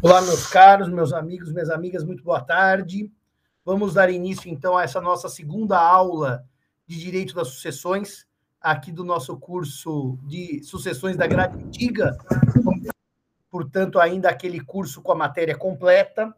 Olá, meus caros, meus amigos, minhas amigas, muito boa tarde. Vamos dar início, então, a essa nossa segunda aula de Direito das Sucessões, aqui do nosso curso de Sucessões da Grade Antiga, portanto, ainda aquele curso com a matéria completa.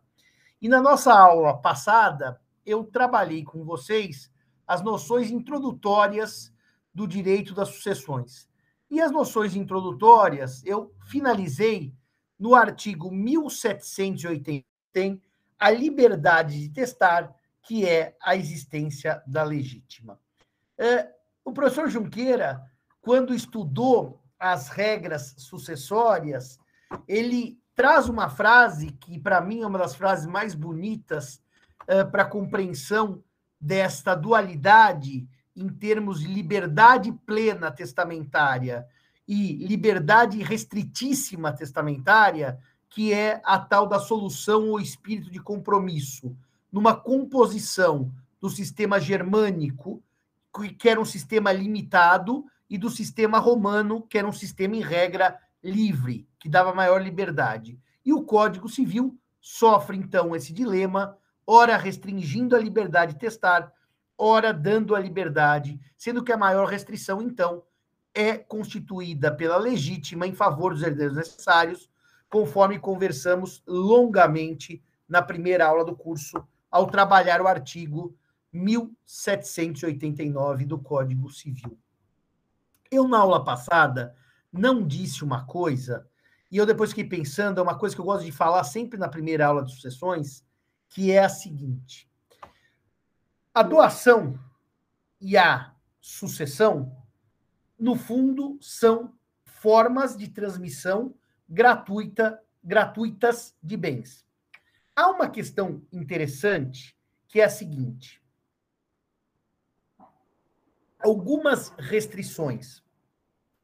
E na nossa aula passada, eu trabalhei com vocês as noções introdutórias do direito das sucessões. E as noções introdutórias eu finalizei no artigo 1780, tem a liberdade de testar, que é a existência da legítima. É, o professor Junqueira, quando estudou as regras sucessórias, ele traz uma frase que, para mim, é uma das frases mais bonitas é, para a compreensão desta dualidade em termos de liberdade plena testamentária e liberdade restritíssima testamentária, que é a tal da solução ou espírito de compromisso, numa composição do sistema germânico, que era um sistema limitado, e do sistema romano, que era um sistema em regra livre, que dava maior liberdade. E o Código Civil sofre então esse dilema, ora restringindo a liberdade de testar, ora dando a liberdade, sendo que a maior restrição então é constituída pela legítima em favor dos herdeiros necessários, conforme conversamos longamente na primeira aula do curso, ao trabalhar o artigo 1789 do Código Civil. Eu, na aula passada, não disse uma coisa, e eu depois fiquei pensando, é uma coisa que eu gosto de falar sempre na primeira aula de sucessões, que é a seguinte: a doação e a sucessão no fundo, são formas de transmissão gratuita, gratuitas de bens. Há uma questão interessante que é a seguinte: algumas restrições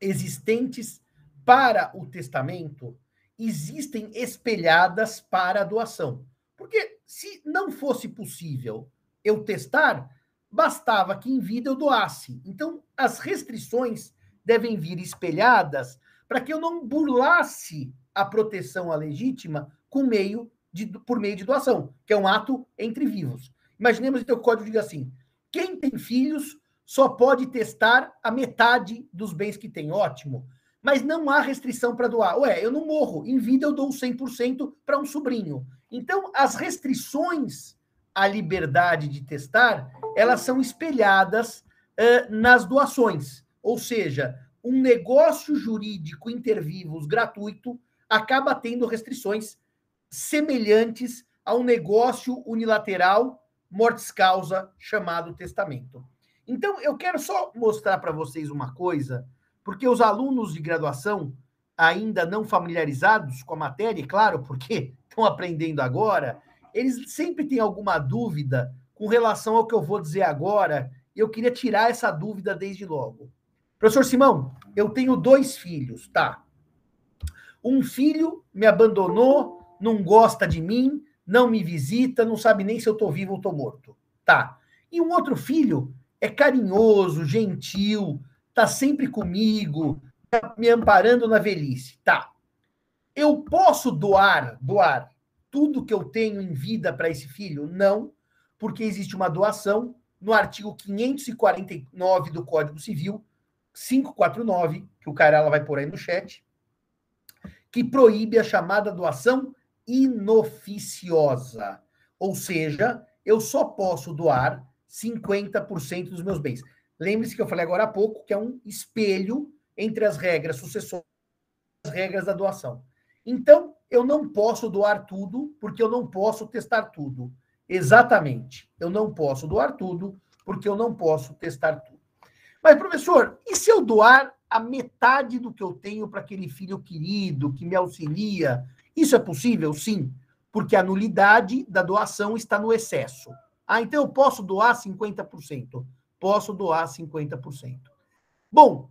existentes para o testamento existem espelhadas para a doação. Porque se não fosse possível eu testar, bastava que em vida eu doasse. Então, as restrições devem vir espelhadas para que eu não burlasse a proteção à legítima com meio de, por meio de doação, que é um ato entre vivos. Imaginemos então que o código diga assim: quem tem filhos só pode testar a metade dos bens que tem. Ótimo. Mas não há restrição para doar. Ué, eu não morro. Em vida eu dou 100% para um sobrinho. Então, as restrições a liberdade de testar, elas são espelhadas uh, nas doações. Ou seja, um negócio jurídico intervivos gratuito acaba tendo restrições semelhantes a um negócio unilateral mortis causa chamado testamento. Então, eu quero só mostrar para vocês uma coisa, porque os alunos de graduação ainda não familiarizados com a matéria, claro, porque estão aprendendo agora, eles sempre têm alguma dúvida com relação ao que eu vou dizer agora, e eu queria tirar essa dúvida desde logo. Professor Simão, eu tenho dois filhos, tá? Um filho me abandonou, não gosta de mim, não me visita, não sabe nem se eu estou vivo ou estou morto. Tá. E um outro filho é carinhoso, gentil, tá sempre comigo, tá me amparando na velhice. Tá. Eu posso doar, doar tudo que eu tenho em vida para esse filho? Não, porque existe uma doação no artigo 549 do Código Civil, 549, que o Carala vai pôr aí no chat, que proíbe a chamada doação inoficiosa. Ou seja, eu só posso doar 50% dos meus bens. Lembre-se que eu falei agora há pouco que é um espelho entre as regras sucessórias e as regras da doação. Então, eu não posso doar tudo porque eu não posso testar tudo. Exatamente. Eu não posso doar tudo porque eu não posso testar tudo. Mas, professor, e se eu doar a metade do que eu tenho para aquele filho querido que me auxilia? Isso é possível? Sim, porque a nulidade da doação está no excesso. Ah, então eu posso doar 50%. Posso doar 50%. Bom,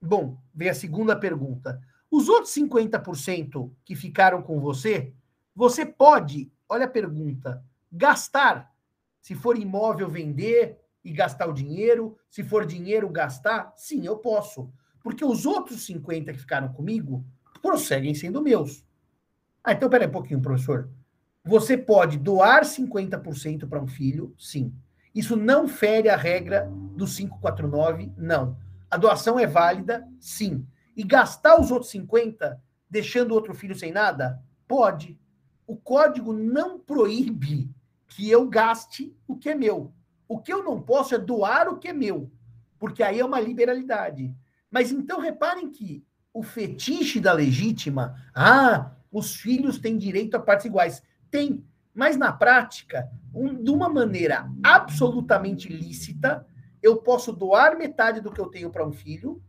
bom, vem a segunda pergunta. Os outros 50% que ficaram com você, você pode, olha a pergunta, gastar. Se for imóvel, vender e gastar o dinheiro. Se for dinheiro, gastar. Sim, eu posso. Porque os outros 50 que ficaram comigo prosseguem sendo meus. Ah, então peraí um pouquinho, professor. Você pode doar 50% para um filho? Sim. Isso não fere a regra do 549? Não. A doação é válida? Sim. E gastar os outros 50, deixando outro filho sem nada? Pode. O código não proíbe que eu gaste o que é meu. O que eu não posso é doar o que é meu, porque aí é uma liberalidade. Mas então reparem que o fetiche da legítima, ah, os filhos têm direito a partes iguais. Tem, mas na prática, um, de uma maneira absolutamente lícita, eu posso doar metade do que eu tenho para um filho,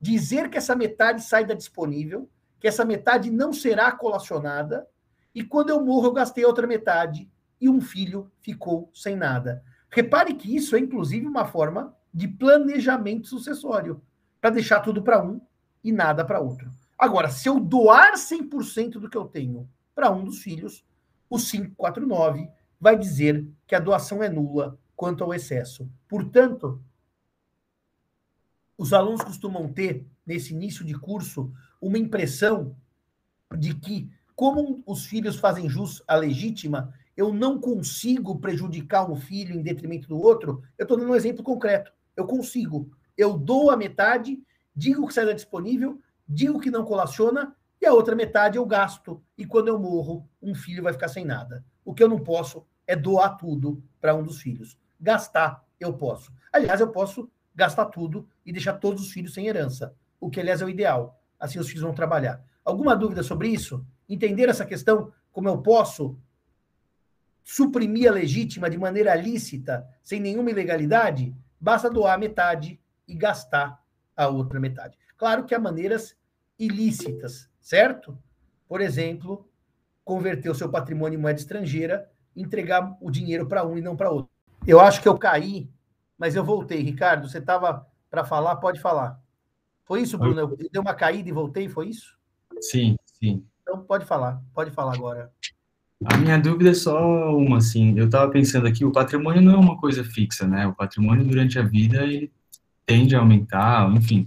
dizer que essa metade sai da disponível, que essa metade não será colacionada, e quando eu morro, eu gastei a outra metade e um filho ficou sem nada. Repare que isso é, inclusive, uma forma de planejamento sucessório, para deixar tudo para um e nada para outro. Agora, se eu doar 100% do que eu tenho para um dos filhos, o 549 vai dizer que a doação é nula quanto ao excesso. Portanto, os alunos costumam ter, nesse início de curso, uma impressão de que, como os filhos fazem jus à legítima, eu não consigo prejudicar um filho em detrimento do outro. Eu estou dando um exemplo concreto. Eu consigo. Eu dou a metade, digo que sai disponível, digo que não colaciona, e a outra metade eu gasto. E quando eu morro, um filho vai ficar sem nada. O que eu não posso é doar tudo para um dos filhos. Gastar, eu posso. Aliás, eu posso gastar tudo e deixar todos os filhos sem herança. O que, aliás, é o ideal. Assim os filhos vão trabalhar. Alguma dúvida sobre isso? Entender essa questão? Como eu posso suprimir a legítima de maneira lícita, sem nenhuma ilegalidade? Basta doar metade e gastar a outra metade. Claro que há maneiras ilícitas, certo? Por exemplo, converter o seu patrimônio em moeda estrangeira, entregar o dinheiro para um e não para outro. Eu acho que eu caí, mas eu voltei. Ricardo, você estava para falar? Pode falar. Foi isso, Bruno? Eu dei uma caída e voltei, foi isso? Sim, sim. Então pode falar, pode falar agora. A minha dúvida é só uma, assim, eu estava pensando aqui, o patrimônio não é uma coisa fixa, né? O patrimônio durante a vida, ele tende a aumentar, enfim,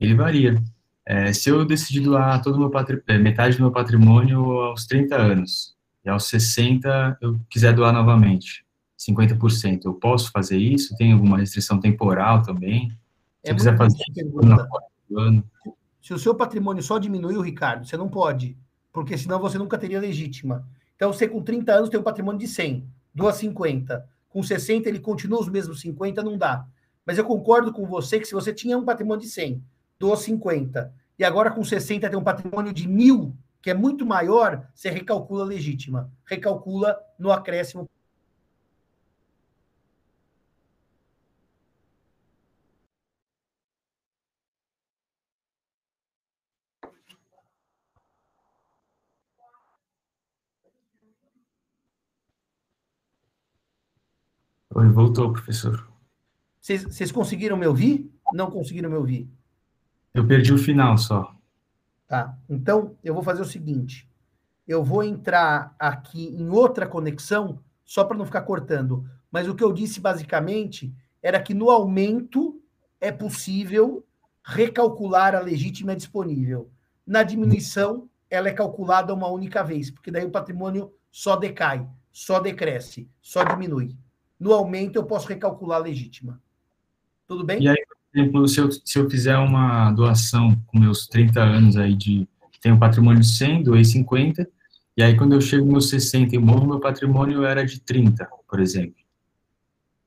ele varia. É, se eu decidir doar todo meu é, metade do meu patrimônio aos 30 anos, e aos 60 eu quiser doar novamente, 50%, eu posso fazer isso? Tem alguma restrição temporal também? Se é eu quiser fazer ano. Se o seu patrimônio só diminuiu, Ricardo, você não pode, porque senão você nunca teria legítima. Então, você com 30 anos tem um patrimônio de 100, doa 50. Com 60, ele continua os mesmos 50, não dá. Mas eu concordo com você que se você tinha um patrimônio de 100, doa 50, e agora com 60 tem um patrimônio de mil, que é muito maior, você recalcula legítima. Recalcula no acréscimo Oi, voltou, professor. Vocês conseguiram me ouvir? Não conseguiram me ouvir? Eu perdi o final só. Tá. Então, eu vou fazer o seguinte. Eu vou entrar aqui em outra conexão, só para não ficar cortando. Mas o que eu disse, basicamente, era que no aumento é possível recalcular a legítima disponível. Na diminuição, ela é calculada uma única vez, porque daí o patrimônio só decai, só decresce, só diminui. No aumento, eu posso recalcular a legítima. Tudo bem? E aí, por exemplo, se eu, se eu fizer uma doação com meus 30 anos aí de... Tenho patrimônio 100, doei 50, e aí quando eu chego nos 60 e morro, meu patrimônio era de 30, por exemplo.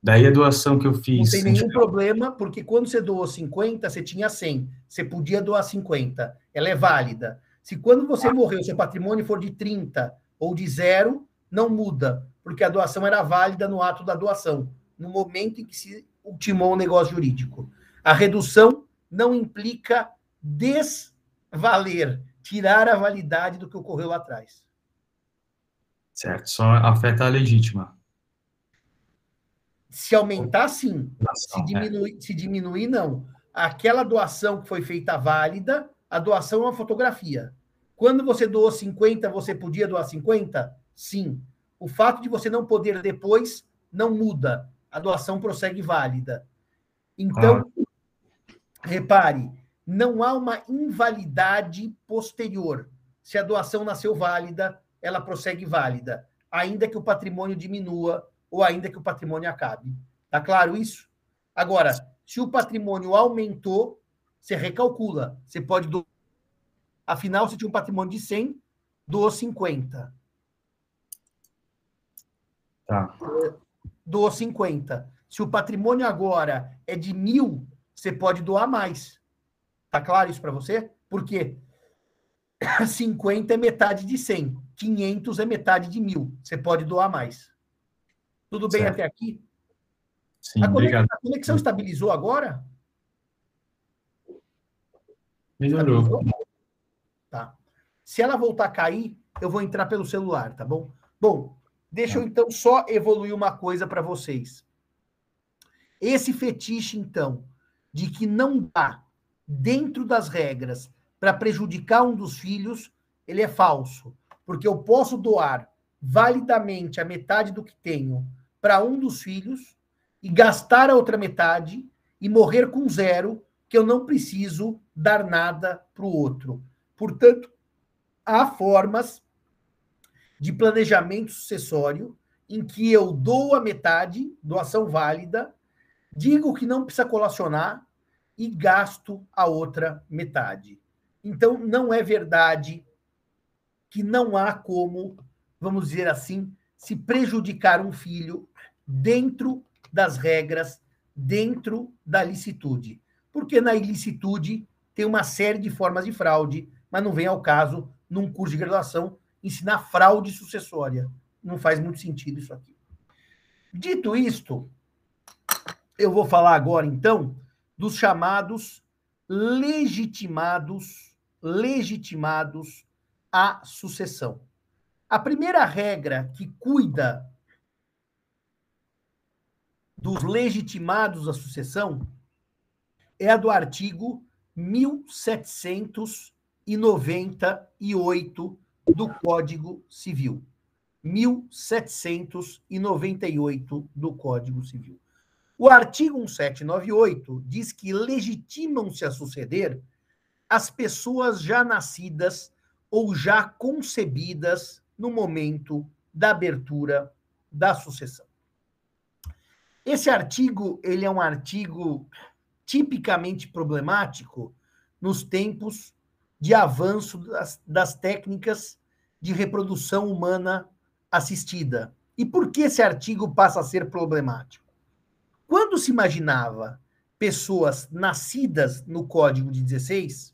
Daí a doação que eu fiz... Não tem nenhum problema, porque quando você doou 50, você tinha 100. Você podia doar 50. Ela é válida. Se quando você ah. morreu, seu patrimônio for de 30 ou de zero, não muda porque a doação era válida no ato da doação, no momento em que se ultimou o negócio jurídico. A redução não implica desvaler, tirar a validade do que ocorreu lá atrás. Certo, só afeta a legítima. Se aumentar, sim. Se diminuir, é. se diminuir, não. Aquela doação que foi feita válida, a doação é uma fotografia. Quando você doou 50, você podia doar 50? Sim. O fato de você não poder depois não muda. A doação prossegue válida. Então, ah. repare, não há uma invalidade posterior. se a doação nasceu válida, ela prossegue válida, ainda que o patrimônio diminua ou ainda que o patrimônio acabe. Tá claro isso? Agora, se o patrimônio aumentou, você recalcula. Você pode doar. Afinal, você tinha um patrimônio de 100, doou 50. Tá. Doou 50. Se o patrimônio agora é de mil, você pode doar mais. Tá claro isso para você? Por quê? 50 é metade de 100. 500 é metade de mil. Você pode doar mais. Tudo bem certo. até aqui? Sim, a, conexão, a conexão estabilizou agora? Melhorou. Tá. Se ela voltar a cair, eu vou entrar pelo celular, tá bom? Bom, deixa eu então só evoluir uma coisa para vocês. Esse fetiche, então, de que não dá dentro das regras para prejudicar um dos filhos, ele é falso. Porque eu posso doar validamente a metade do que tenho para um dos filhos e gastar a outra metade e morrer com zero, que eu não preciso dar nada para o outro. Portanto, há formas de planejamento sucessório em que eu dou a metade, doação válida, digo que não precisa colacionar e gasto a outra metade. Então, não é verdade que não há como, vamos dizer assim, se prejudicar um filho dentro das regras, dentro da licitude. Porque na ilicitude tem uma série de formas de fraude, mas não vem ao caso, num curso de graduação, ensinar fraude sucessória. Não faz muito sentido isso aqui. Dito isto, eu vou falar agora, então, dos chamados legitimados, legitimados à sucessão. A primeira regra que cuida dos legitimados à sucessão é a do artigo 1798 do Código Civil. 1798 do Código Civil. O artigo 1798 diz que legitimam-se a suceder as pessoas já nascidas ou já concebidas no momento da abertura da sucessão. Esse artigo, ele é um artigo tipicamente problemático nos tempos de avanço das, das técnicas de reprodução humana assistida. E por que esse artigo passa a ser problemático? Quando se imaginava pessoas nascidas no Código de 16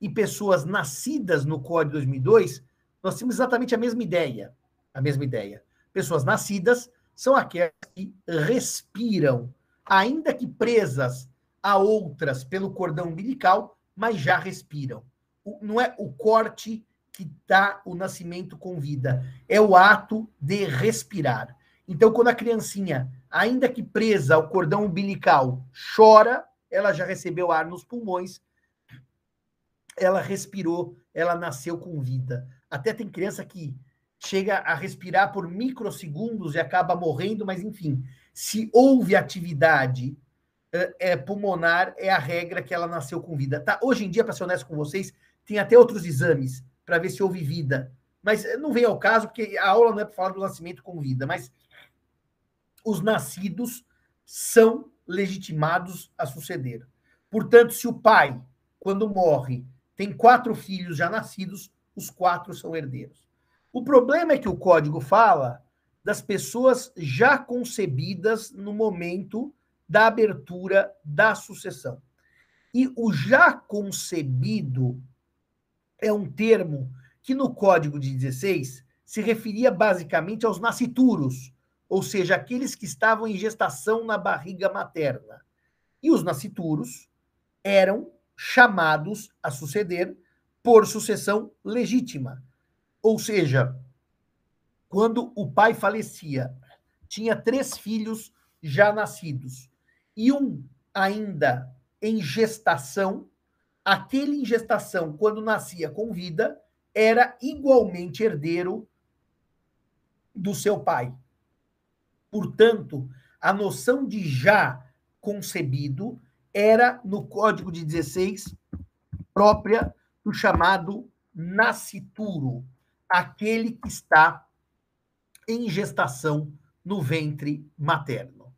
e pessoas nascidas no Código de 2002, nós temos exatamente a mesma ideia. A mesma ideia. Pessoas nascidas são aquelas que respiram, ainda que presas a outras pelo cordão umbilical, mas já respiram. O, não é o corte que dá o nascimento com vida, é o ato de respirar. Então, quando a criancinha ainda que presa ao cordão umbilical, chora, ela já recebeu ar nos pulmões, ela respirou, ela nasceu com vida. Até tem criança que chega a respirar por microsegundos e acaba morrendo, mas enfim, se houve atividade é, é, pulmonar, é a regra que ela nasceu com vida. Tá? Hoje em dia, para ser honesto com vocês, tem até outros exames para ver se houve vida. Mas não vem ao caso, porque a aula não é para falar do nascimento com vida, mas os nascidos são legitimados a suceder. Portanto, se o pai, quando morre, tem quatro filhos já nascidos, os quatro são herdeiros. O problema é que o código fala das pessoas já concebidas no momento da abertura da sucessão. E o já concebido é um termo que no Código de 16 se referia basicamente aos nascituros, ou seja, aqueles que estavam em gestação na barriga materna. E os nascituros eram chamados a suceder por sucessão legítima. Ou seja, quando o pai falecia, tinha três filhos já nascidos e um ainda em gestação, aquele em gestação, quando nascia com vida, era igualmente herdeiro do seu pai. Portanto, a noção de já concebido era, no Código de 16, própria do chamado nascituro, aquele que está em gestação no ventre materno.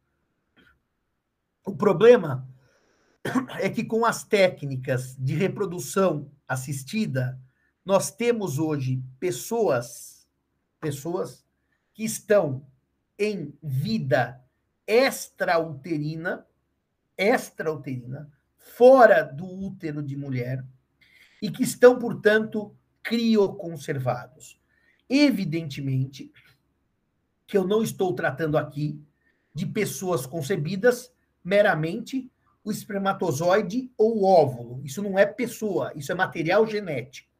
O problema é que com as técnicas de reprodução assistida, nós temos hoje pessoas, pessoas que estão em vida extrauterina, extrauterina, fora do útero de mulher, e que estão, portanto, crioconservados. Evidentemente que eu não estou tratando aqui de pessoas concebidas meramente o espermatozoide ou o óvulo. Isso não é pessoa, isso é material genético.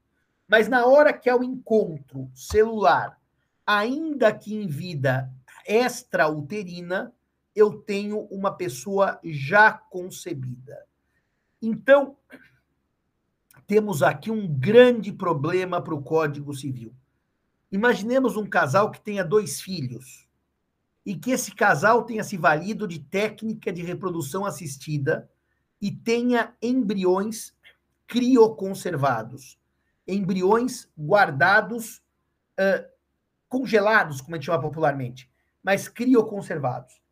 Mas na hora que é o encontro celular, ainda que em vida extrauterina, eu tenho uma pessoa já concebida. Então, temos aqui um grande problema para o Código Civil. Imaginemos um casal que tenha dois filhos e que esse casal tenha se valido de técnica de reprodução assistida e tenha embriões crioconservados, embriões guardados, uh, congelados, como a gente chama popularmente, mas crioconservados.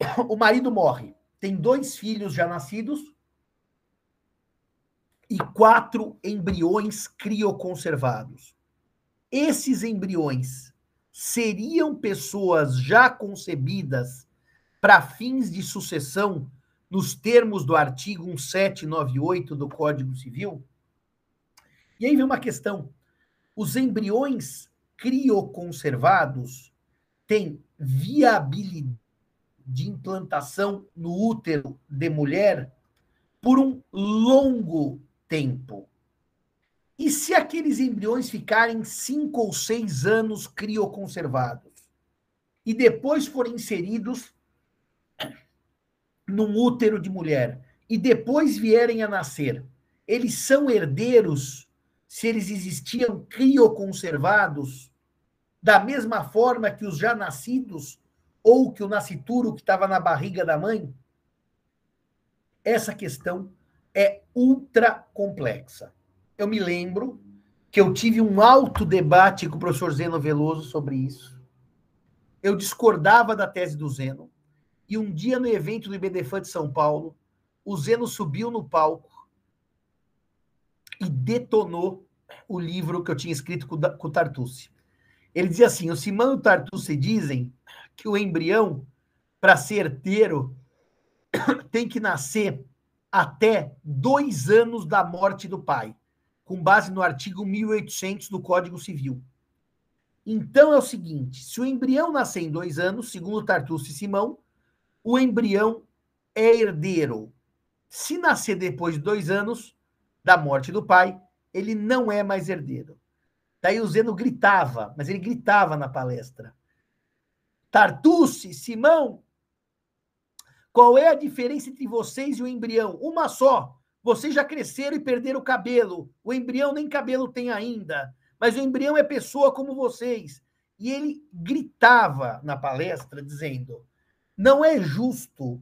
O marido morre, tem dois filhos já nascidos e quatro embriões crioconservados. Esses embriões seriam pessoas já concebidas para fins de sucessão nos termos do artigo 1798 do Código Civil? E aí vem uma questão. Os embriões crioconservados têm viabilidade de implantação no útero de mulher por um longo tempo. E se aqueles embriões ficarem cinco ou seis anos crioconservados e depois forem inseridos num útero de mulher e depois vierem a nascer, eles são herdeiros se eles existiam crioconservados da mesma forma que os já nascidos ou que o nascituro que estava na barriga da mãe? Essa questão é ultra complexa. Eu me lembro que eu tive um alto debate com o professor Zeno Veloso sobre isso. Eu discordava da tese do Zeno. E um dia, no evento do IBDFAN de São Paulo, o Zeno subiu no palco e detonou o livro que eu tinha escrito com o Tartucci. Ele dizia assim: o Simão e o Tartucci dizem que o embrião, para ser herdeiro, tem que nascer até dois anos da morte do pai, com base no artigo 1800 do Código Civil. Então é o seguinte: se o embrião nascer em dois anos, segundo Tartucci e Simão, o embrião é herdeiro. Se nascer depois de dois anos da morte do pai, ele não é mais herdeiro. Daí o Zeno gritava, mas ele gritava na palestra. Tartucci, Simão, qual é a diferença entre vocês e o embrião? Uma só. Vocês já cresceram e perderam o cabelo. O embrião nem cabelo tem ainda. Mas o embrião é pessoa como vocês. E ele gritava na palestra, dizendo: não é justo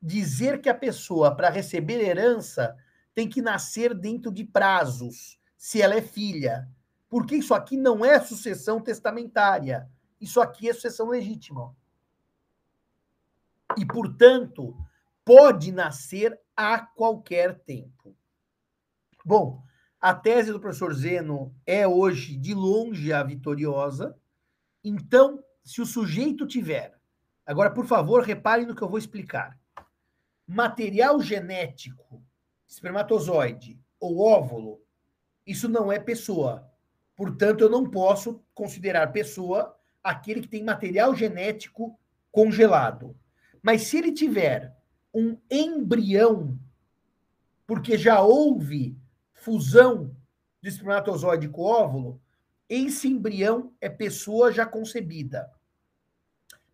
dizer que a pessoa, para receber herança, tem que nascer dentro de prazos, se ela é filha. Porque isso aqui não é sucessão testamentária. Isso aqui é sucessão legítima e, portanto, pode nascer a qualquer tempo. Bom, a tese do professor Zeno é hoje, de longe, a vitoriosa. Então, se o sujeito tiver. Agora, por favor, reparem no que eu vou explicar. Material genético, espermatozoide ou óvulo, isso não é pessoa. Portanto, eu não posso considerar pessoa aquele que tem material genético congelado. Mas se ele tiver um embrião, porque já houve fusão de espermatozoide com óvulo, esse embrião é pessoa já concebida.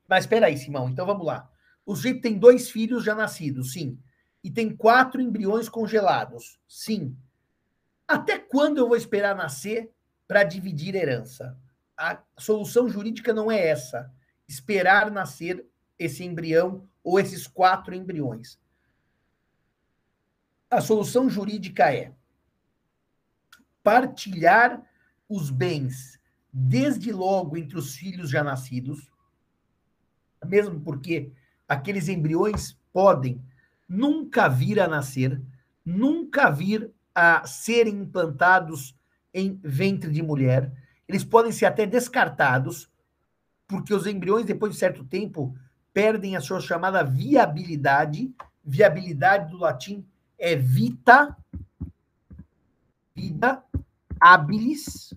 Mas espera aí, Simão, então vamos lá. O sujeito tem dois filhos já nascidos, sim. E tem quatro embriões congelados, sim. Até quando eu vou esperar nascer para dividir herança? A solução jurídica não é essa. Esperar nascer esse embrião ou esses quatro embriões. A solução jurídica é: partilhar os bens desde logo entre os filhos já nascidos, mesmo porque aqueles embriões podem nunca vir a nascer, nunca vir a serem implantados em ventre de mulher. Eles podem ser até descartados, porque os embriões, depois de certo tempo, perdem a sua chamada viabilidade. Viabilidade do latim é vita, vida habilis,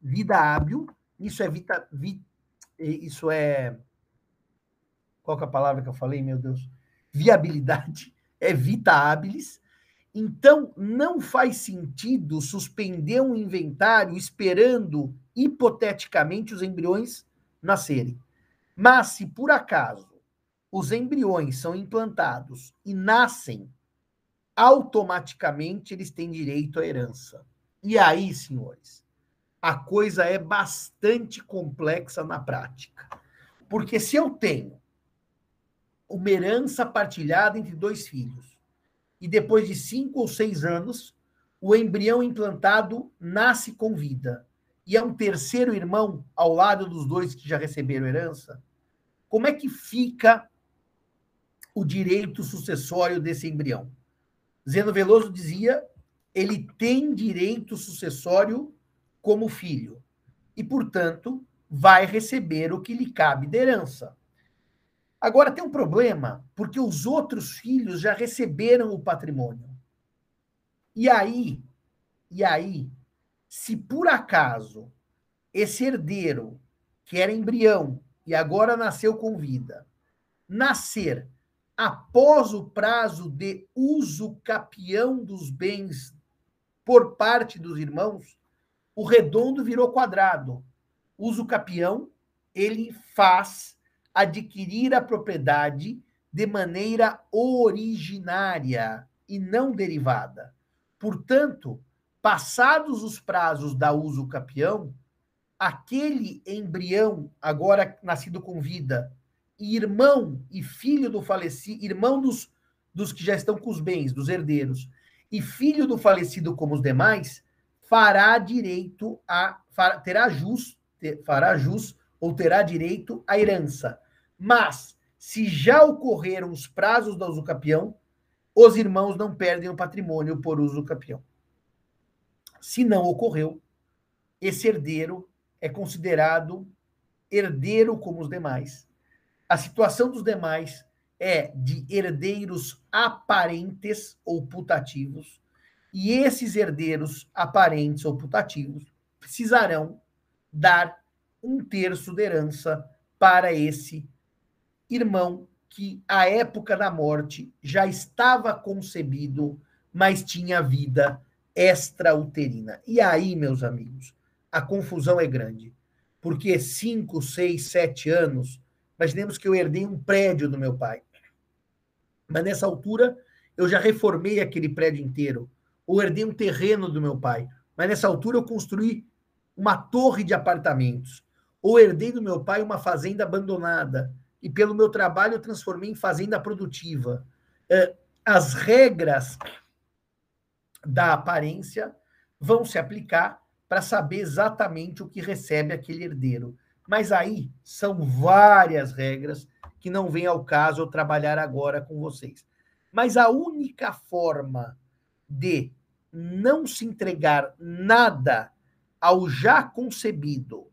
vida hábil. Isso é vita, vi, isso é qual é a palavra que eu falei, meu Deus? Viabilidade é vita habilis. Então, não faz sentido suspender um inventário esperando, hipoteticamente, os embriões nascerem. Mas, se por acaso os embriões são implantados e nascem, automaticamente eles têm direito à herança. E aí, senhores, a coisa é bastante complexa na prática. Porque se eu tenho uma herança partilhada entre dois filhos, e depois de cinco ou seis anos, o embrião implantado nasce com vida, e é um terceiro irmão ao lado dos dois que já receberam herança, como é que fica o direito sucessório desse embrião. Zeno Veloso dizia: ele tem direito sucessório como filho e, portanto, vai receber o que lhe cabe de herança. Agora tem um problema, porque os outros filhos já receberam o patrimônio. E aí, e aí, se por acaso esse herdeiro, que era embrião e agora nasceu com vida, nascer após o prazo de uso capião dos bens por parte dos irmãos, o redondo virou quadrado. Uso capião, ele faz adquirir a propriedade de maneira originária e não derivada. Portanto, passados os prazos da uso capião, aquele embrião agora nascido com vida irmão e filho do falecido, irmão dos, dos que já estão com os bens, dos herdeiros, e filho do falecido como os demais, fará direito a terá jus, fará jus ou terá direito à herança. Mas se já ocorreram os prazos do usucapião, os irmãos não perdem o patrimônio por usucapião. Se não ocorreu, esse herdeiro é considerado herdeiro como os demais a situação dos demais é de herdeiros aparentes ou putativos, e esses herdeiros aparentes ou putativos precisarão dar um terço de herança para esse irmão que, à época da morte, já estava concebido, mas tinha vida extrauterina. E aí, meus amigos, a confusão é grande, porque cinco, seis, sete anos Imaginemos que eu herdei um prédio do meu pai. Mas nessa altura, eu já reformei aquele prédio inteiro. Ou herdei um terreno do meu pai. Mas nessa altura, eu construí uma torre de apartamentos. Ou herdei do meu pai uma fazenda abandonada. E pelo meu trabalho, eu transformei em fazenda produtiva. É, as regras da aparência vão se aplicar para saber exatamente o que recebe aquele herdeiro. Mas aí são várias regras que não vem ao caso eu trabalhar agora com vocês. Mas a única forma de não se entregar nada ao já concebido,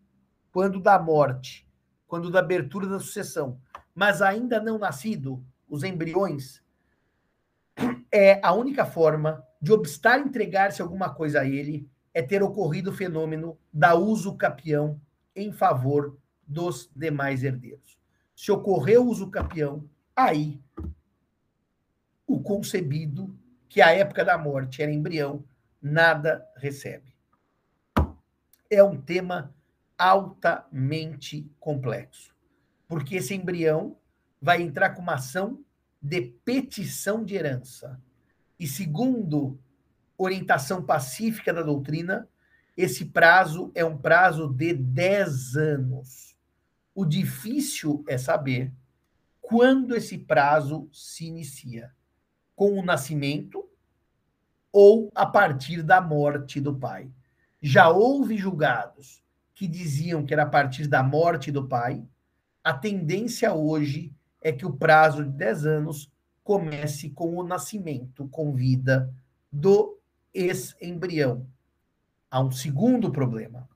quando da morte, quando da abertura da sucessão, mas ainda não nascido, os embriões, é a única forma de obstar entregar-se alguma coisa a ele é ter ocorrido o fenômeno da uso capião em favor dos demais herdeiros. Se ocorreu o uso capião, aí o concebido, que à época da morte era embrião, nada recebe. É um tema altamente complexo, porque esse embrião vai entrar com uma ação de petição de herança. E segundo orientação pacífica da doutrina, esse prazo é um prazo de 10 anos. O difícil é saber quando esse prazo se inicia: com o nascimento ou a partir da morte do pai. Já houve julgados que diziam que era a partir da morte do pai. A tendência hoje é que o prazo de 10 anos comece com o nascimento com vida do ex-embrião. Há um segundo problema.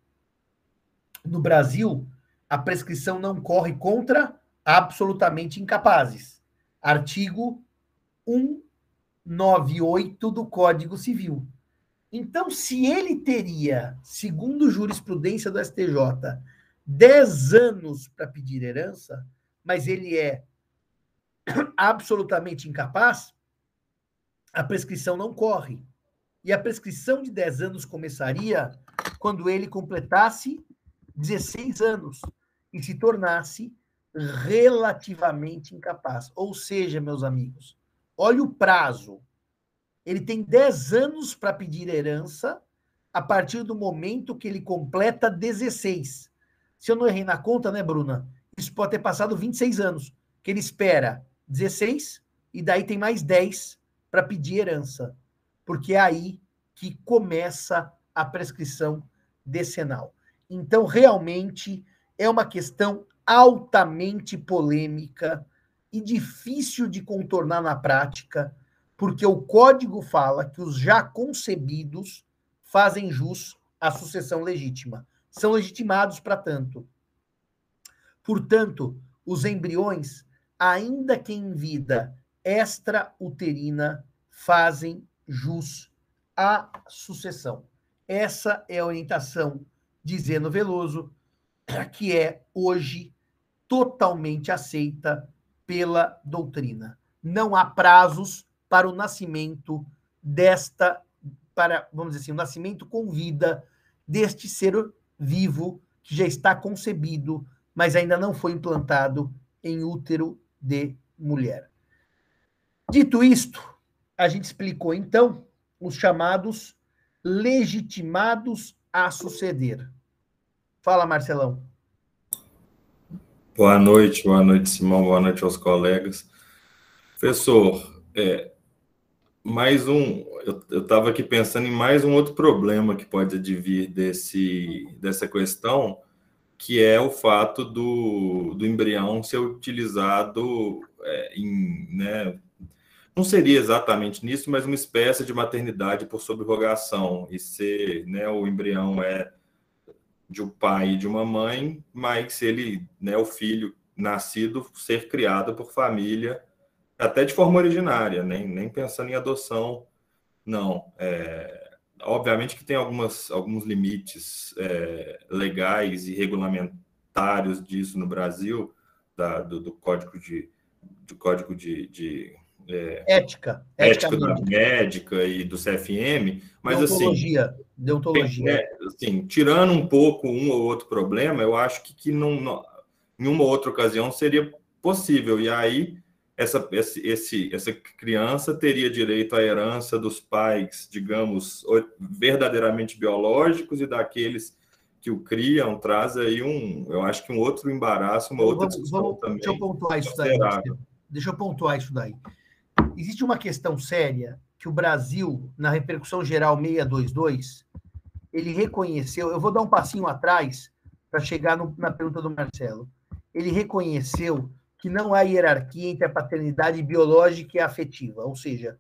No Brasil, a prescrição não corre contra absolutamente incapazes. Artigo 198 do Código Civil. Então, se ele teria, segundo jurisprudência do STJ, 10 anos para pedir herança, mas ele é absolutamente incapaz, a prescrição não corre. E a prescrição de 10 anos começaria quando ele completasse 16 anos e se tornasse relativamente incapaz. Ou seja, meus amigos, olha o prazo. Ele tem 10 anos para pedir herança a partir do momento que ele completa 16. Se eu não errei na conta, né, Bruna? Isso pode ter passado 26 anos, que ele espera 16 e daí tem mais 10 para pedir herança, porque é aí que começa a prescrição decenal. Então, realmente é uma questão altamente polêmica e difícil de contornar na prática, porque o código fala que os já concebidos fazem jus à sucessão legítima. São legitimados para tanto. Portanto, os embriões, ainda que em vida extrauterina, fazem jus à sucessão. Essa é a orientação de Zeno Veloso, que é hoje totalmente aceita pela doutrina. Não há prazos para o nascimento desta, para, vamos dizer assim, o nascimento com vida deste ser vivo que já está concebido, mas ainda não foi implantado em útero de mulher. Dito isto, a gente explicou então os chamados legitimados a suceder. Fala, Marcelão. Boa noite, boa noite, Simão, boa noite aos colegas. Professor, é, mais um, eu estava aqui pensando em mais um outro problema que pode advir desse, dessa questão, que é o fato do, do embrião ser utilizado é, em, né, não seria exatamente nisso, mas uma espécie de maternidade por subrogação, e ser, né, o embrião é de um pai e de uma mãe, mas ele, né, o filho nascido ser criado por família, até de forma originária, nem, nem pensando em adoção, não. É, obviamente que tem algumas, alguns limites é, legais e regulamentários disso no Brasil, da, do, do, código de código de, de é, ética, ética, ética da médica e do CFM, mas assim, deontologia, assim, deontologia. É, assim, tirando um pouco um ou outro problema, eu acho que, que não, não, em uma ou outra ocasião seria possível. E aí essa, esse, esse, essa criança teria direito à herança dos pais, digamos, verdadeiramente biológicos e daqueles que o criam, traz aí um, eu acho que um outro embaraço, uma outra discussão vamos, também. Deixa eu pontuar isso daí. Deixa eu pontuar isso daí existe uma questão séria que o Brasil, na repercussão geral 622, ele reconheceu. Eu vou dar um passinho atrás para chegar no, na pergunta do Marcelo. Ele reconheceu que não há hierarquia entre a paternidade biológica e afetiva, ou seja,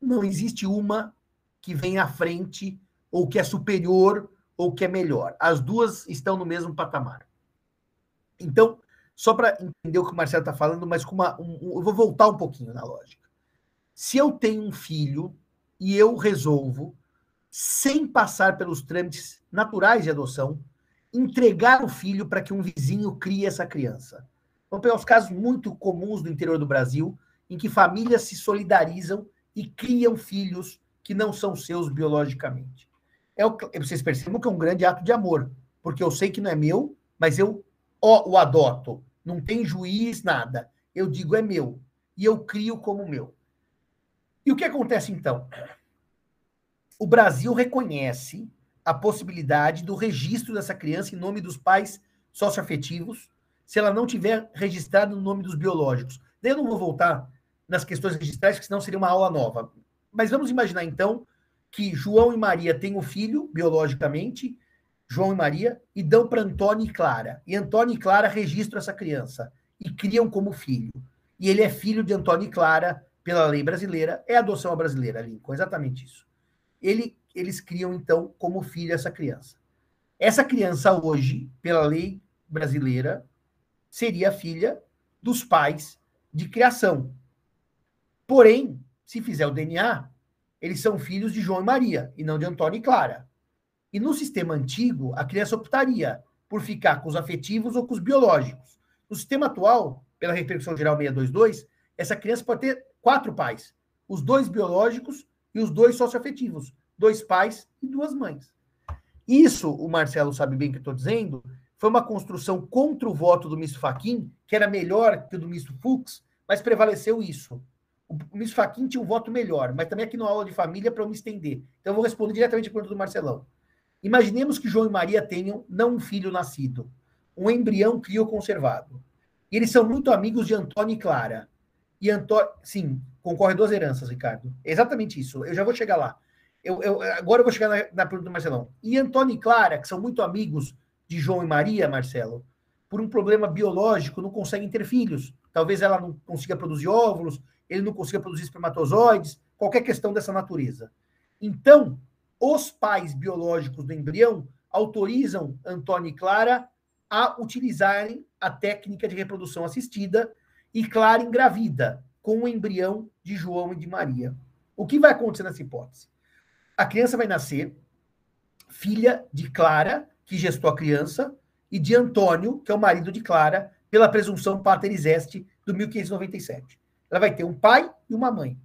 não existe uma que vem à frente ou que é superior ou que é melhor. As duas estão no mesmo patamar. Então, só para entender o que o Marcelo está falando, mas com uma. Um, eu vou voltar um pouquinho na lógica. Se eu tenho um filho e eu resolvo, sem passar pelos trâmites naturais de adoção, entregar o filho para que um vizinho crie essa criança. Vamos pegar os casos muito comuns do interior do Brasil, em que famílias se solidarizam e criam filhos que não são seus biologicamente. É o, vocês percebem que é um grande ato de amor, porque eu sei que não é meu, mas eu ó, o adoto não tem juiz, nada. Eu digo é meu e eu crio como meu. E o que acontece então? O Brasil reconhece a possibilidade do registro dessa criança em nome dos pais socioafetivos, se ela não tiver registrado no nome dos biológicos. eu não vou voltar nas questões registrais, porque senão seria uma aula nova. Mas vamos imaginar então que João e Maria têm um filho, biologicamente, João e Maria, e dão para Antônio e Clara. E Antônio e Clara registram essa criança e criam como filho. E ele é filho de Antônio e Clara pela lei brasileira, é adoção brasileira, Lincoln, exatamente isso. Ele, eles criam, então, como filho essa criança. Essa criança hoje, pela lei brasileira, seria filha dos pais de criação. Porém, se fizer o DNA, eles são filhos de João e Maria, e não de Antônio e Clara. E no sistema antigo, a criança optaria por ficar com os afetivos ou com os biológicos. No sistema atual, pela repercussão geral 622, essa criança pode ter quatro pais: os dois biológicos e os dois socioafetivos, dois pais e duas mães. Isso, o Marcelo sabe bem o que eu estou dizendo, foi uma construção contra o voto do Misto Faquin, que era melhor que o do Misto Fux, mas prevaleceu isso. O Misto Faquin tinha um voto melhor, mas também aqui no aula de família para eu me estender. Então eu vou responder diretamente a pergunta do Marcelão. Imaginemos que João e Maria tenham não um filho nascido, um embrião crioconservado. E eles são muito amigos de Antônio e Clara. E Antônio, sim, concorre duas heranças, Ricardo. É exatamente isso. Eu já vou chegar lá. Eu, eu, agora eu vou chegar na, na pergunta do Marcelão. E Antônio e Clara, que são muito amigos de João e Maria, Marcelo, por um problema biológico, não conseguem ter filhos. Talvez ela não consiga produzir óvulos, ele não consiga produzir espermatozoides, qualquer questão dessa natureza. Então, os pais biológicos do embrião autorizam Antônio e Clara a utilizarem a técnica de reprodução assistida e Clara engravida com o embrião de João e de Maria. O que vai acontecer nessa hipótese? A criança vai nascer filha de Clara, que gestou a criança, e de Antônio, que é o marido de Clara, pela presunção pateris est do 1597. Ela vai ter um pai e uma mãe.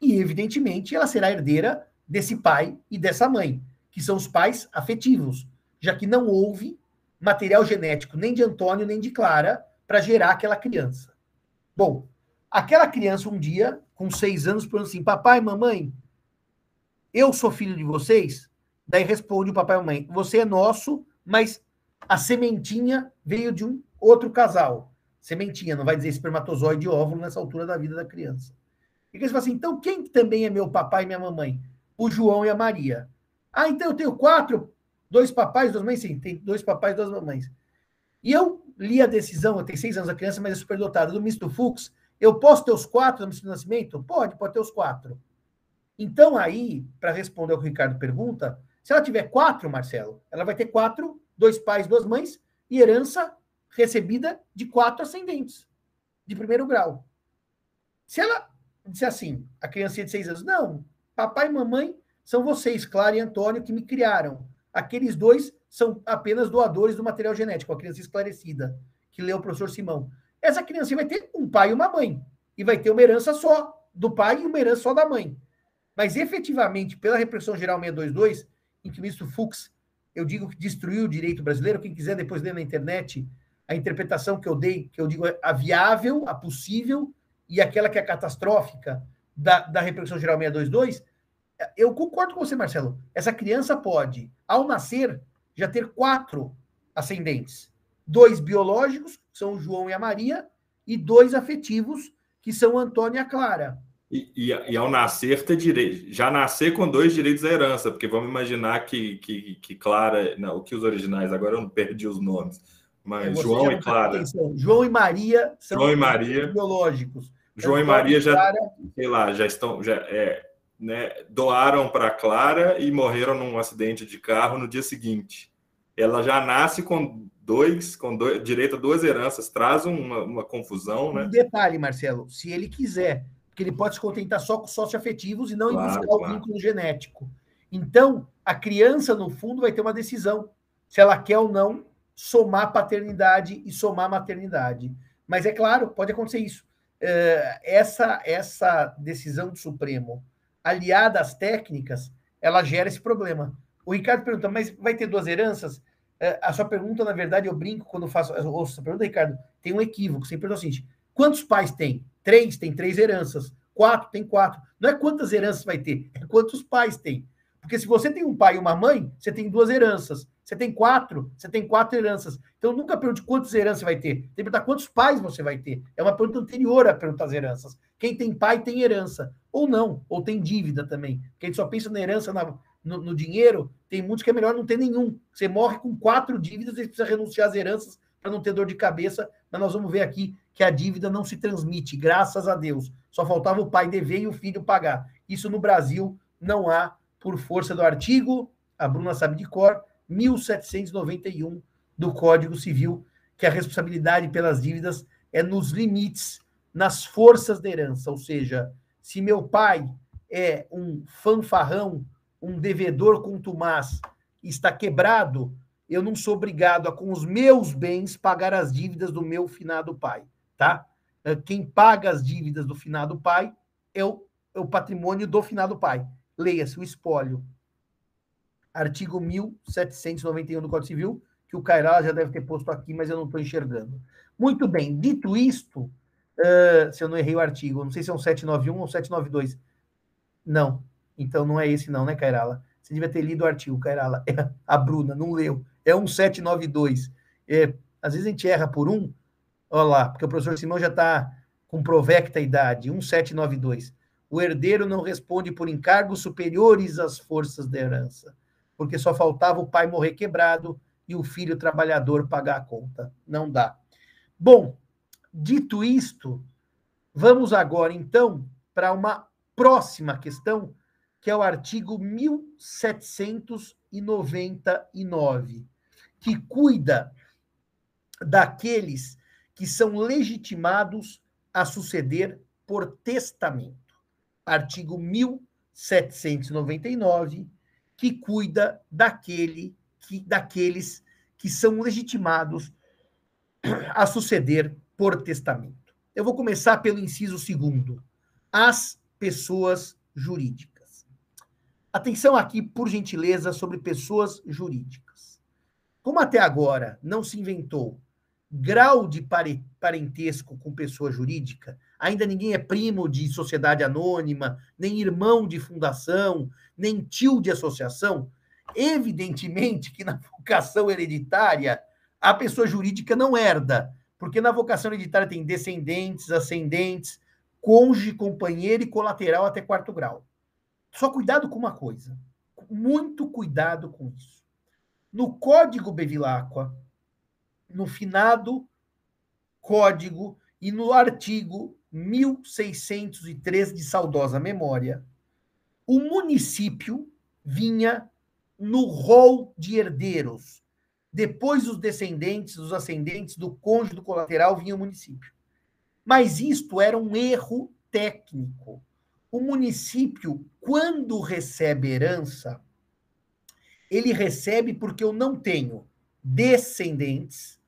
E, evidentemente, ela será herdeira desse pai e dessa mãe, que são os pais afetivos, já que não houve material genético nem de Antônio nem de Clara para gerar aquela criança. Bom, aquela criança um dia, com seis anos, falou assim: Papai, mamãe, eu sou filho de vocês? Daí responde o papai e a mamãe: Você é nosso, mas a sementinha veio de um outro casal. Sementinha, não vai dizer espermatozoide e óvulo nessa altura da vida da criança. E eles falam assim: então quem também é meu papai e minha mamãe? O João e a Maria. Ah, então eu tenho quatro, dois papais, duas mães? Sim, tem dois papais duas mamães. E eu li a decisão, eu tenho seis anos a criança, mas é superdotada, do misto Fux. Eu posso ter os quatro no misto nascimento? Pode, pode ter os quatro. Então, aí, para responder ao que o Ricardo pergunta, se ela tiver quatro, Marcelo, ela vai ter quatro, dois pais, duas mães, e herança recebida de quatro ascendentes, de primeiro grau. Se ela disser assim, a criança de seis anos, não, papai e mamãe são vocês, Clara e Antônio, que me criaram. Aqueles dois são apenas doadores do material genético, a criança esclarecida, que leu o professor Simão. Essa criança vai ter um pai e uma mãe, e vai ter uma herança só do pai e uma herança só da mãe. Mas efetivamente, pela repressão geral 622, em que o ministro Fux, eu digo que destruiu o direito brasileiro, quem quiser depois ler na internet, a interpretação que eu dei, que eu digo é a viável, a possível e aquela que é catastrófica da, da repressão geral 622, eu concordo com você, Marcelo. Essa criança pode, ao nascer, já ter quatro ascendentes: dois biológicos, que são o João e a Maria, e dois afetivos, que são Antônio e a Clara. E, e, e, ao nascer ter direito, já nascer com dois direitos à herança, porque vamos imaginar que, que, que Clara, não, o que os originais, agora eu não perdi os nomes, mas é, João e Clara. Atenção. João e Maria são João e Maria, biológicos. João e Maria já, Clara, sei lá, já estão, já é, né, doaram para Clara e morreram num acidente de carro no dia seguinte. Ela já nasce com dois, com dois, direito a duas heranças, traz uma, uma confusão, né? Um detalhe, Marcelo, se ele quiser porque ele pode se contentar só com socioafetivos e não claro, buscar claro. o vínculo genético. Então, a criança, no fundo, vai ter uma decisão se ela quer ou não somar paternidade e somar maternidade. Mas é claro, pode acontecer isso. Eh, essa, essa decisão do Supremo, aliada às técnicas, ela gera esse problema. O Ricardo pergunta, mas vai ter duas heranças? Eh, a sua pergunta, na verdade, eu brinco quando faço. Eu ouço essa pergunta, Ricardo, tem um equívoco. Você pergunta o seguinte: quantos pais tem? Três tem três heranças. Quatro tem quatro. Não é quantas heranças vai ter, é quantos pais tem. Porque se você tem um pai e uma mãe, você tem duas heranças. Você tem quatro, você tem quatro heranças. Então nunca pergunte quantas heranças vai ter. Tem que perguntar quantos pais você vai ter. É uma pergunta anterior à pergunta das heranças. Quem tem pai tem herança. Ou não, ou tem dívida também. Gente só pensa na herança, na, no, no, dinheiro, tem muitos que é melhor não ter nenhum. Você morre com quatro dívidas e precisa renunciar às heranças para não ter dor de cabeça. Mas nós vamos ver aqui que a dívida não se transmite, graças a Deus. Só faltava o pai dever e o filho pagar. Isso no Brasil não há, por força do artigo, a Bruna sabe de cor, 1791 do Código Civil, que a responsabilidade pelas dívidas é nos limites, nas forças da herança. Ou seja, se meu pai é um fanfarrão, um devedor contumaz, está quebrado, eu não sou obrigado a, com os meus bens, pagar as dívidas do meu finado pai, tá? Eh, quem paga as dívidas do finado pai é o, é o patrimônio do finado pai. Leia-se o espólio. Artigo 1791 do Código Civil, que o Cairala já deve ter posto aqui, mas eu não estou enxergando. Muito bem, dito isto, uh, se eu não errei o artigo, não sei se é um 791 ou 792. Não, então não é esse não, né, Cairala? Você devia ter lido o artigo, Cairala. a Bruna não leu. É um 792. É, às vezes a gente erra por um, olha lá, porque o professor Simão já está com provecta idade, 1792. O herdeiro não responde por encargos superiores às forças da herança, porque só faltava o pai morrer quebrado e o filho trabalhador pagar a conta. Não dá. Bom, dito isto, vamos agora então para uma próxima questão que é o artigo 1799, que cuida daqueles que são legitimados a suceder por testamento. Artigo 1799, que cuida daquele que, daqueles que são legitimados a suceder por testamento. Eu vou começar pelo inciso segundo. As pessoas jurídicas. Atenção aqui, por gentileza, sobre pessoas jurídicas. Como até agora não se inventou grau de parentesco com pessoa jurídica, ainda ninguém é primo de sociedade anônima, nem irmão de fundação, nem tio de associação, evidentemente que na vocação hereditária a pessoa jurídica não herda, porque na vocação hereditária tem descendentes, ascendentes, cônjuge, companheiro e colateral até quarto grau. Só cuidado com uma coisa. Muito cuidado com isso. No Código Bevilacqua, no finado código e no artigo 1603 de saudosa memória, o município vinha no rol de herdeiros. Depois os descendentes, os ascendentes do cônjuge do colateral vinha o município. Mas isto era um erro técnico o município, quando recebe herança, ele recebe porque eu não tenho descendentes,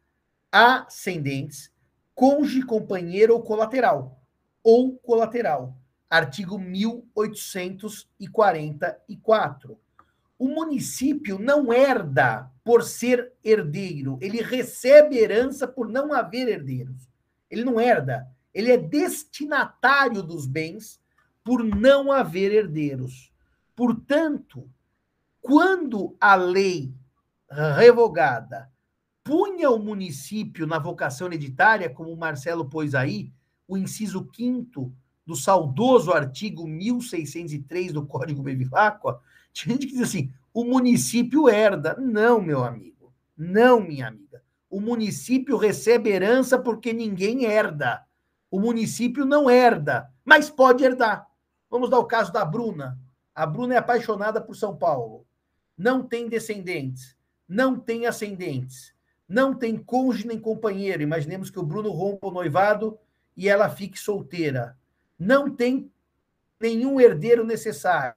ascendentes, cônjuge, companheiro ou colateral. Ou colateral. Artigo 1844. O município não herda por ser herdeiro, ele recebe herança por não haver herdeiros. Ele não herda, ele é destinatário dos bens por não haver herdeiros. Portanto, quando a lei revogada punha o município na vocação hereditária, como Marcelo pôs aí, o inciso 5 do saudoso artigo 1603 do Código Bevilacqua, tinha gente que diz assim, o município herda. Não, meu amigo. Não, minha amiga. O município recebe herança porque ninguém herda. O município não herda, mas pode herdar. Vamos dar o caso da Bruna. A Bruna é apaixonada por São Paulo. Não tem descendentes, não tem ascendentes, não tem cônjuge nem companheiro. Imaginemos que o Bruno rompa o noivado e ela fique solteira. Não tem nenhum herdeiro necessário.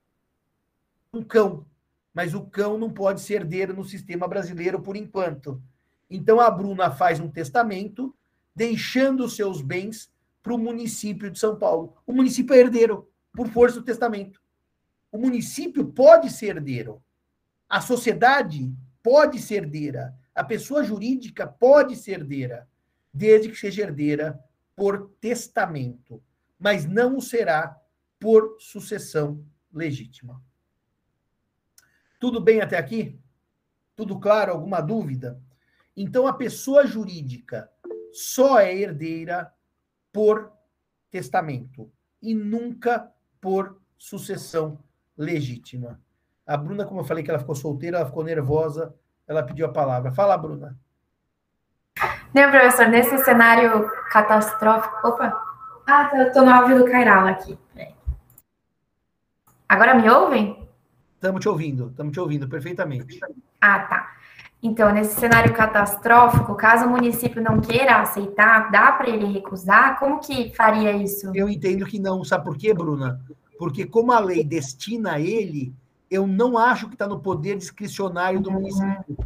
Um cão. Mas o cão não pode ser herdeiro no sistema brasileiro por enquanto. Então a Bruna faz um testamento deixando seus bens para o município de São Paulo. O município é herdeiro por força do testamento. O município pode ser herdeiro. A sociedade pode ser herdeira. A pessoa jurídica pode ser herdeira, desde que seja herdeira por testamento, mas não o será por sucessão legítima. Tudo bem até aqui? Tudo claro? Alguma dúvida? Então, a pessoa jurídica só é herdeira por testamento e nunca por sucessão legítima. A Bruna, como eu falei que ela ficou solteira, ela ficou nervosa, ela pediu a palavra. Fala, Bruna. Não, professor, nesse cenário catastrófico. Opa! Ah, eu tô no áudio do Cairala aqui. Agora me ouvem? Estamos te ouvindo, estamos te ouvindo perfeitamente. Ah, tá. Então, nesse cenário catastrófico, caso o município não queira aceitar, dá para ele recusar? Como que faria isso? Eu entendo que não. Sabe por quê, Bruna? Porque como a lei destina a ele, eu não acho que está no poder discricionário do município.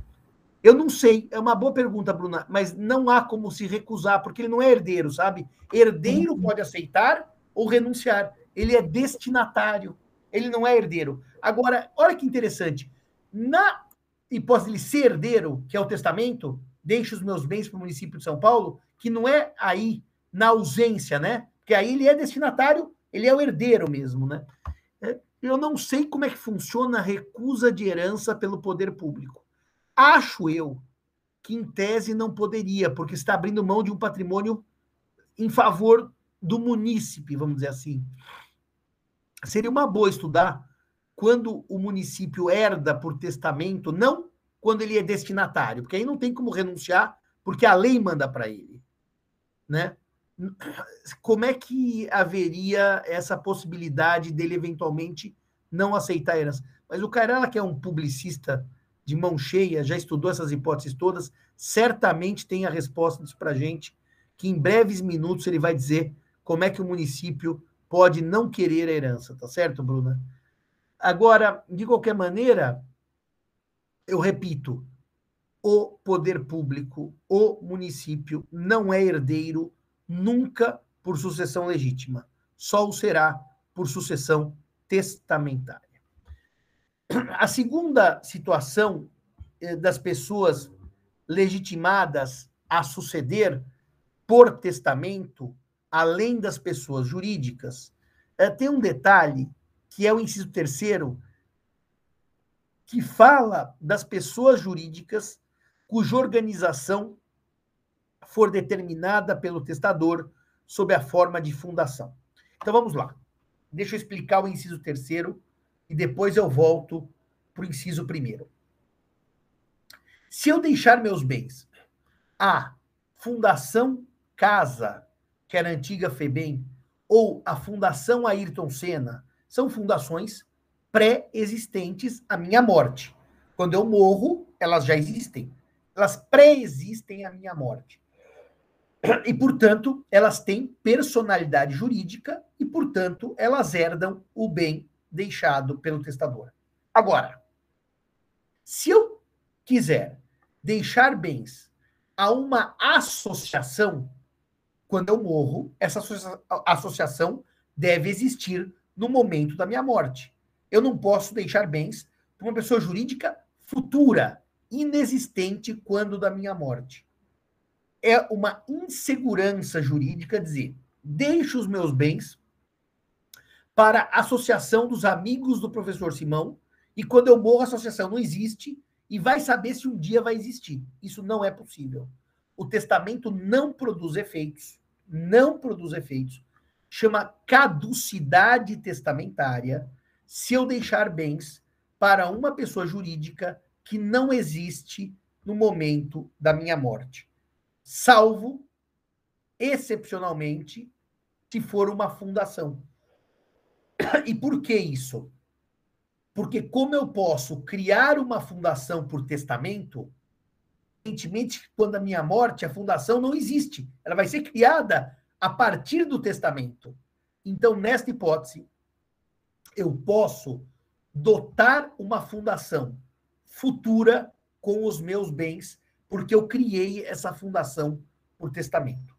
Eu não sei, é uma boa pergunta, Bruna, mas não há como se recusar, porque ele não é herdeiro, sabe? Herdeiro pode aceitar ou renunciar. Ele é destinatário, ele não é herdeiro. Agora, olha que interessante. Na hipótese de ele ser herdeiro, que é o testamento, deixe os meus bens para o município de São Paulo, que não é aí na ausência, né? Porque aí ele é destinatário, ele é o herdeiro mesmo, né? É, eu não sei como é que funciona a recusa de herança pelo poder público. Acho eu que, em tese, não poderia, porque está abrindo mão de um patrimônio em favor do munícipe, vamos dizer assim. Seria uma boa estudar quando o município herda por testamento, não quando ele é destinatário, porque aí não tem como renunciar, porque a lei manda para ele. Né? Como é que haveria essa possibilidade dele eventualmente não aceitar a herança? Mas o Carala, que é um publicista de mão cheia, já estudou essas hipóteses todas, certamente tem a resposta disso para a gente, que em breves minutos ele vai dizer como é que o município pode não querer a herança, tá certo, Bruna? Agora, de qualquer maneira, eu repito, o poder público, o município, não é herdeiro nunca por sucessão legítima, só o será por sucessão testamentária. A segunda situação eh, das pessoas legitimadas a suceder por testamento, além das pessoas jurídicas, eh, tem um detalhe que é o inciso terceiro, que fala das pessoas jurídicas cuja organização for determinada pelo testador sob a forma de fundação. Então vamos lá. Deixa eu explicar o inciso terceiro e depois eu volto para o inciso primeiro. Se eu deixar meus bens à Fundação Casa, que era a antiga FEBEM, ou a Fundação Ayrton Senna, são fundações pré-existentes à minha morte. Quando eu morro, elas já existem. Elas pré-existem à minha morte. E, portanto, elas têm personalidade jurídica e, portanto, elas herdam o bem deixado pelo testador. Agora, se eu quiser deixar bens a uma associação, quando eu morro, essa associação deve existir no momento da minha morte. Eu não posso deixar bens para uma pessoa jurídica futura, inexistente quando da minha morte é uma insegurança jurídica dizer: deixo os meus bens para a associação dos amigos do professor Simão, e quando eu morro, a associação não existe e vai saber se um dia vai existir. Isso não é possível. O testamento não produz efeitos, não produz efeitos. Chama caducidade testamentária se eu deixar bens para uma pessoa jurídica que não existe no momento da minha morte salvo, excepcionalmente, se for uma fundação. E por que isso? Porque como eu posso criar uma fundação por testamento, evidentemente, quando a minha morte, a fundação não existe. Ela vai ser criada a partir do testamento. Então, nesta hipótese, eu posso dotar uma fundação futura com os meus bens porque eu criei essa fundação por testamento.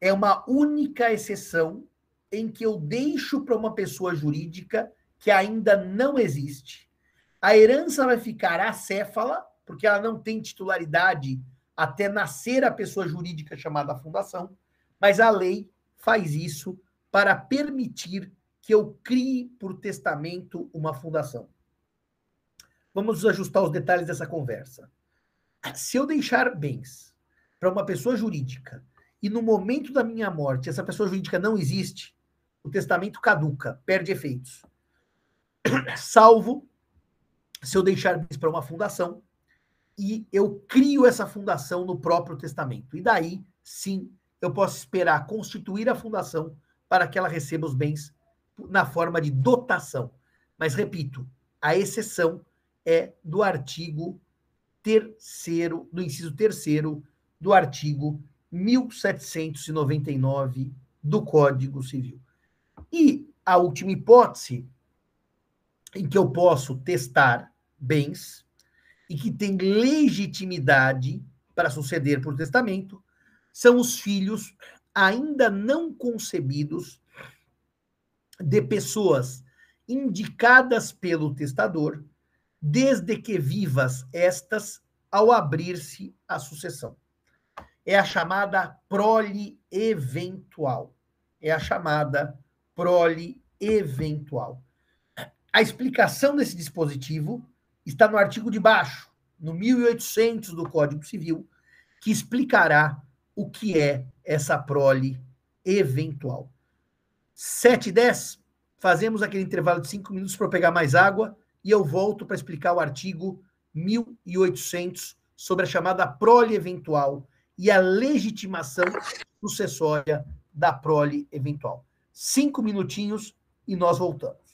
É uma única exceção em que eu deixo para uma pessoa jurídica que ainda não existe. A herança vai ficar acéfala, porque ela não tem titularidade até nascer a pessoa jurídica chamada fundação, mas a lei faz isso para permitir que eu crie por testamento uma fundação. vamos ajustar os detalhes dessa conversa. Se eu deixar bens para uma pessoa jurídica e no momento da minha morte essa pessoa jurídica não existe, o testamento caduca, perde efeitos. Salvo se eu deixar bens para uma fundação e eu crio essa fundação no próprio testamento. E daí, sim, eu posso esperar constituir a fundação para que ela receba os bens na forma de dotação. Mas, repito, a exceção é do artigo terceiro, do inciso terceiro do artigo 1799 do Código Civil. E a última hipótese em que eu posso testar bens e que tem legitimidade para suceder por testamento são os filhos ainda não concebidos de pessoas indicadas pelo testador, desde que vivas estas ao abrir-se a sucessão. É a chamada prole eventual. É a chamada prole eventual. A explicação desse dispositivo está no artigo de baixo, no 1800 do Código Civil, que explicará o que é essa prole eventual. 7 e 10, fazemos aquele intervalo de 5 minutos para pegar mais água e eu volto para explicar o artigo 1800 sobre a chamada prole eventual e a legitimação sucessória da prole eventual. Cinco minutinhos e nós voltamos.